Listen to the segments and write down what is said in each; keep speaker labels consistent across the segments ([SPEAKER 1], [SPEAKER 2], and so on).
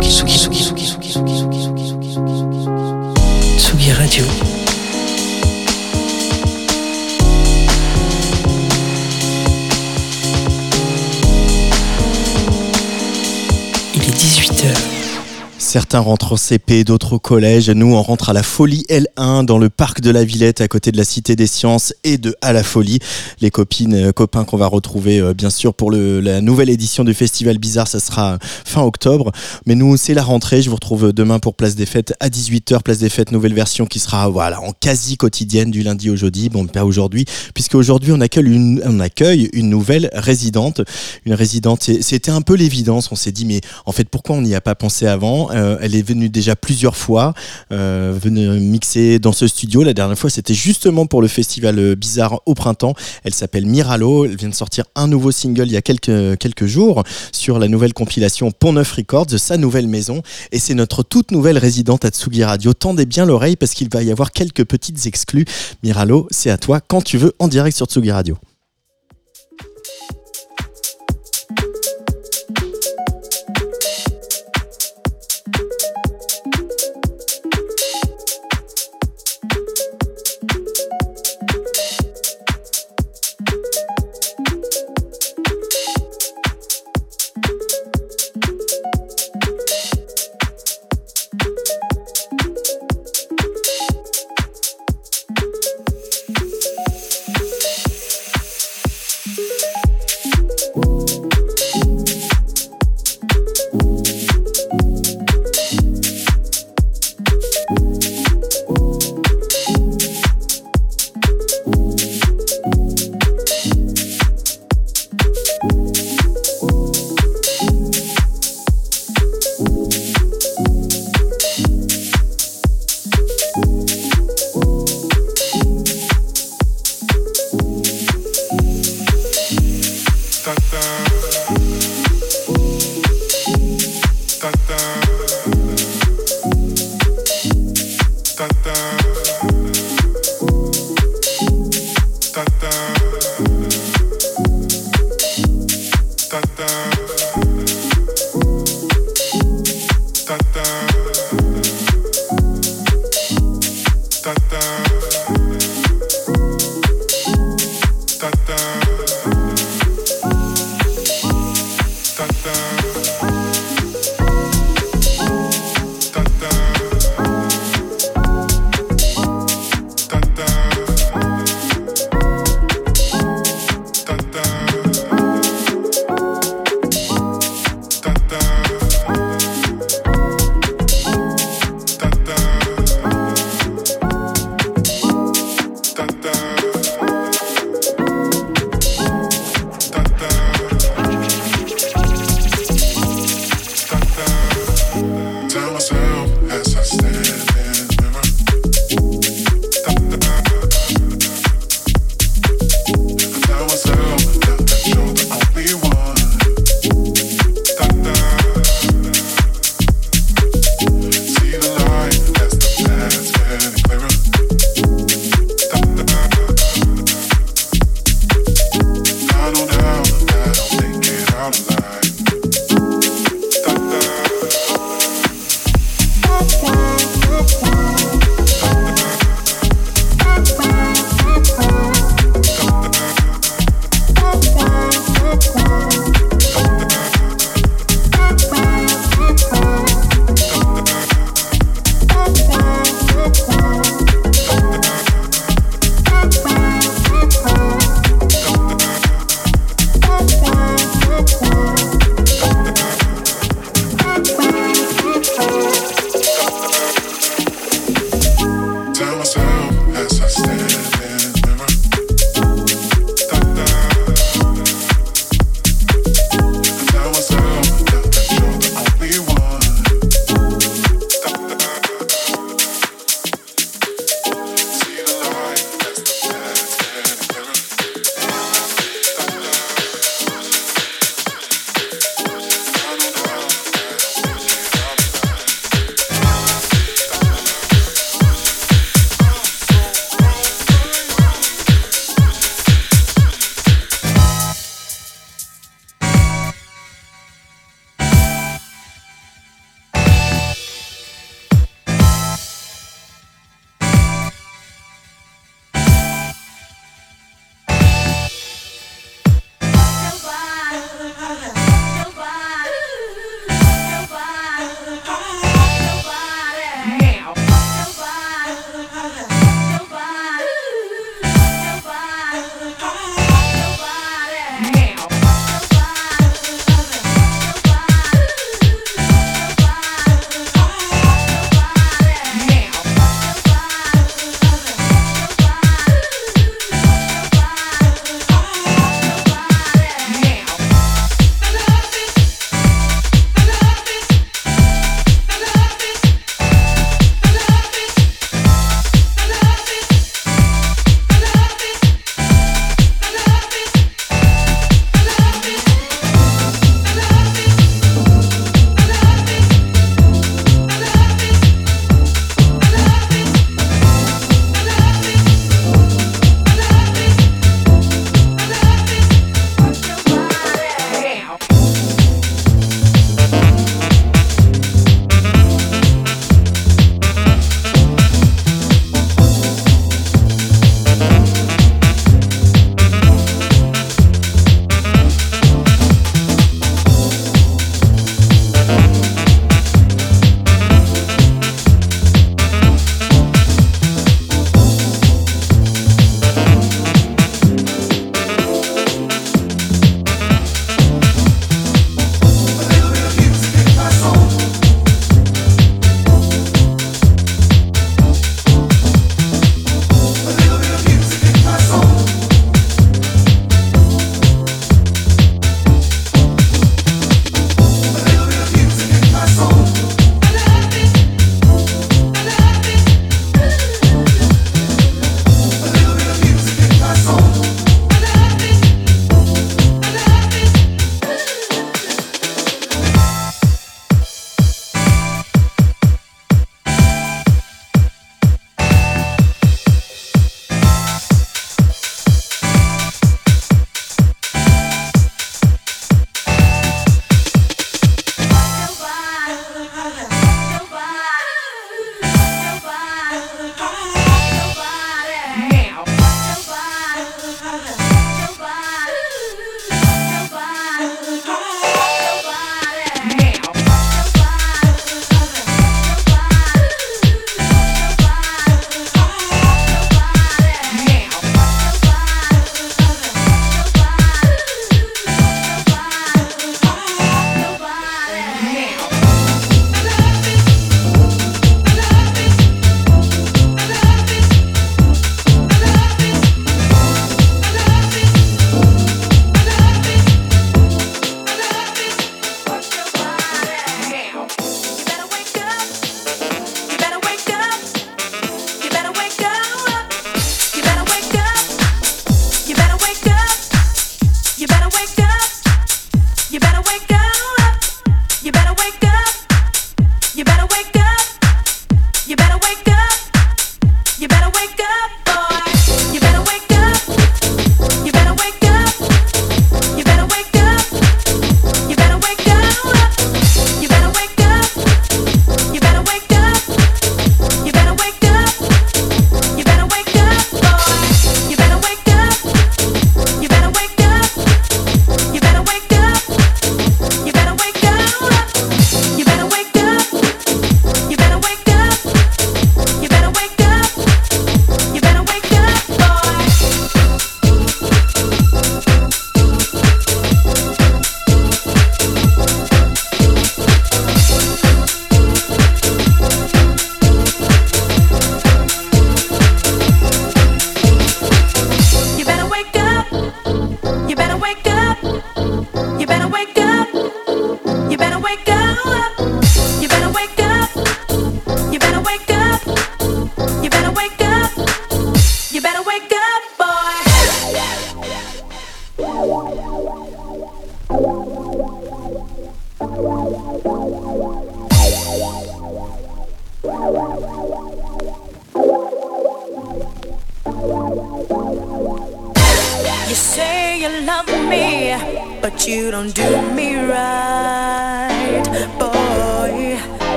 [SPEAKER 1] Tsugi
[SPEAKER 2] Certains rentrent au CP, d'autres au collège. Nous, on rentre à la Folie L1 dans le parc de la Villette, à côté de la Cité des Sciences et de À la Folie. Les copines, euh, copains qu'on va retrouver, euh, bien sûr, pour la nouvelle édition du Festival Bizarre, ça sera fin octobre. Mais nous, c'est la rentrée. Je vous retrouve demain pour Place des Fêtes à 18h. Place des Fêtes, nouvelle version qui sera, voilà, en quasi quotidienne du lundi au jeudi. Bon, pas aujourd'hui, puisque aujourd'hui, on accueille une nouvelle résidente. Une résidente, c'était un peu l'évidence. On s'est dit, mais en fait, pourquoi on n'y a pas pensé avant? Euh, elle est venue déjà plusieurs fois, euh, venue mixer dans ce studio. La dernière fois, c'était justement pour le festival Bizarre au printemps. Elle s'appelle Miralo. Elle vient de sortir un nouveau single il y a quelques, quelques jours sur la nouvelle compilation Pont Neuf Records, sa nouvelle maison. Et c'est notre toute nouvelle résidente à Tsugi Radio. Tendez bien l'oreille parce qu'il va y avoir quelques petites exclus. Miralo, c'est à toi quand tu veux en direct sur Tsugi Radio.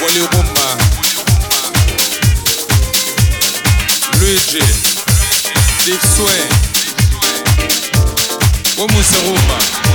[SPEAKER 3] Wally Bumba, Luigi, Deep Sway, Womusa Rumba.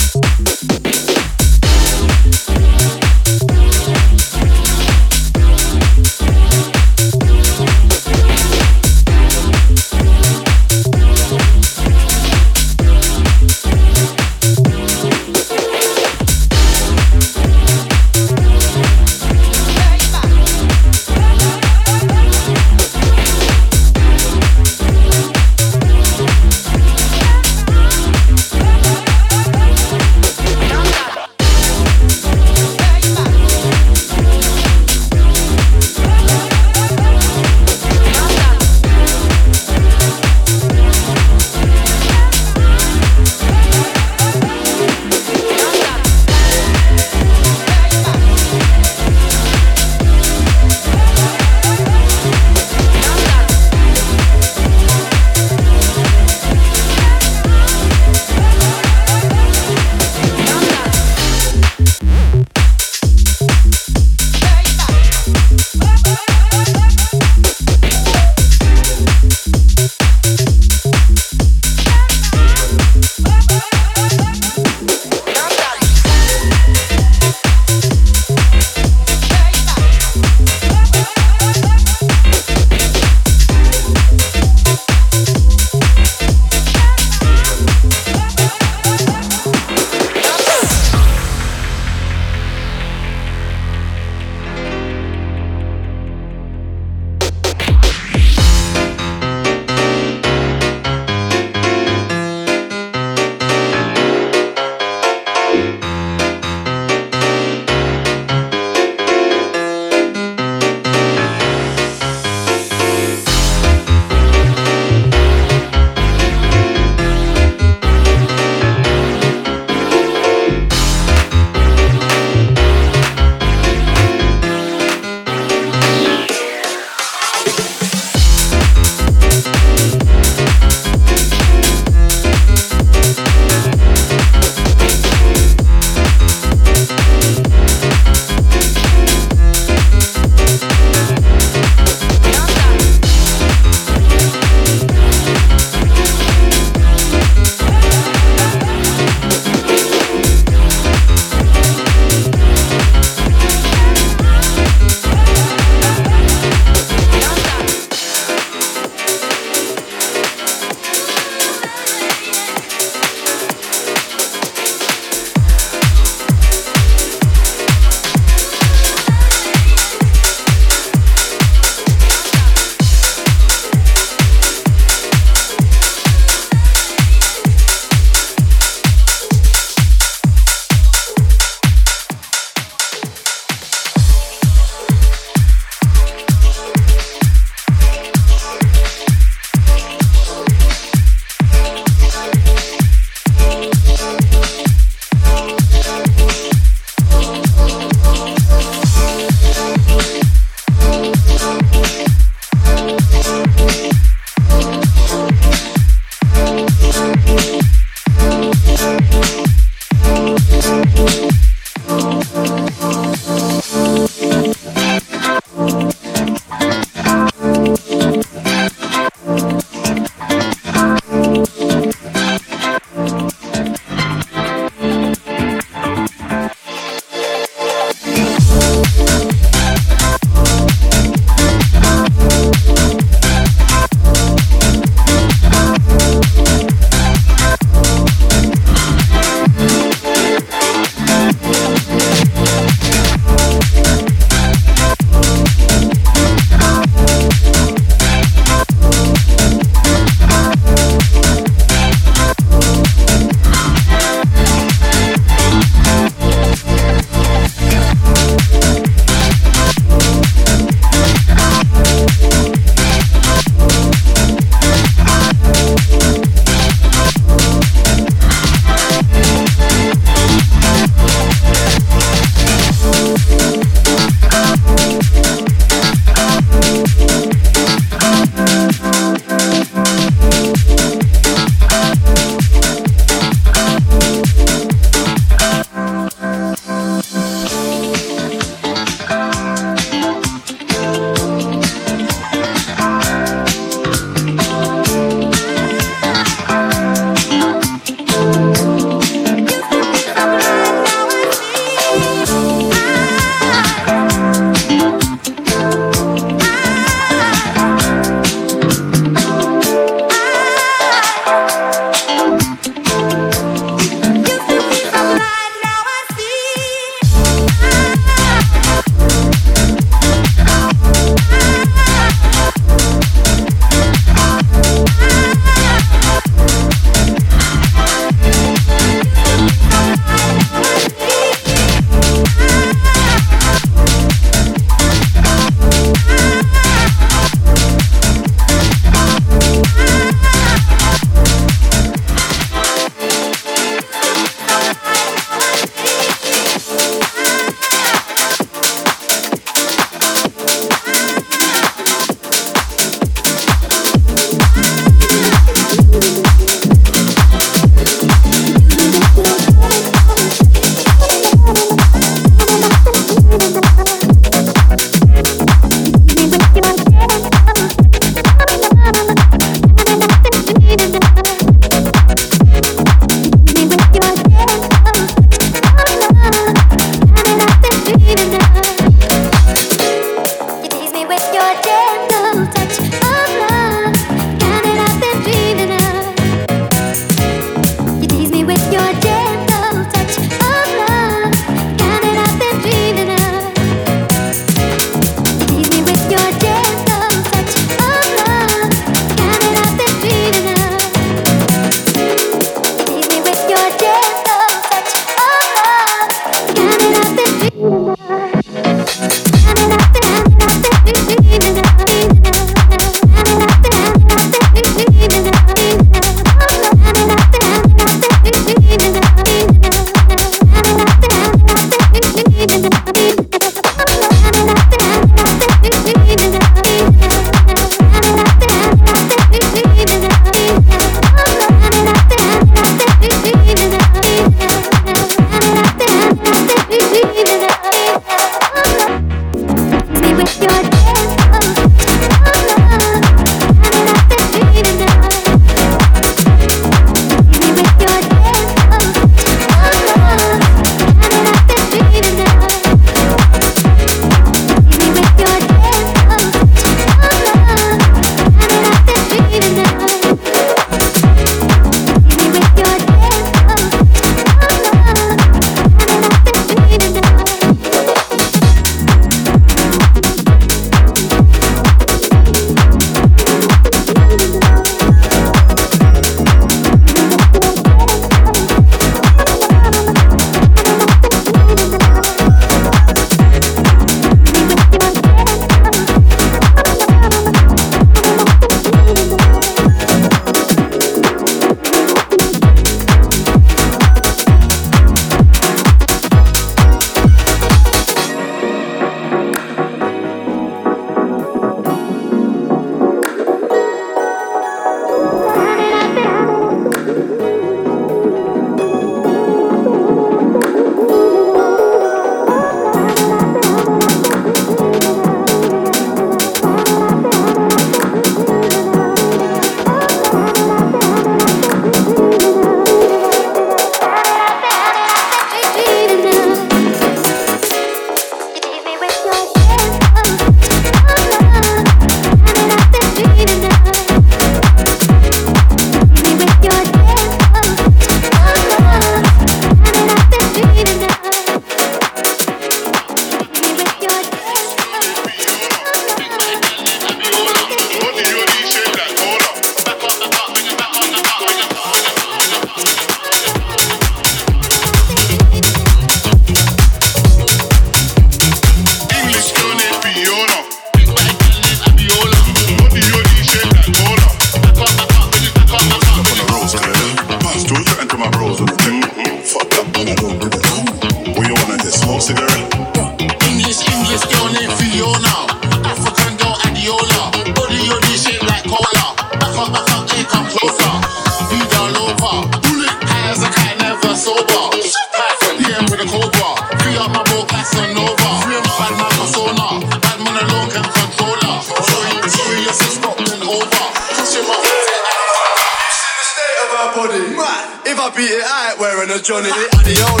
[SPEAKER 1] canzone, addio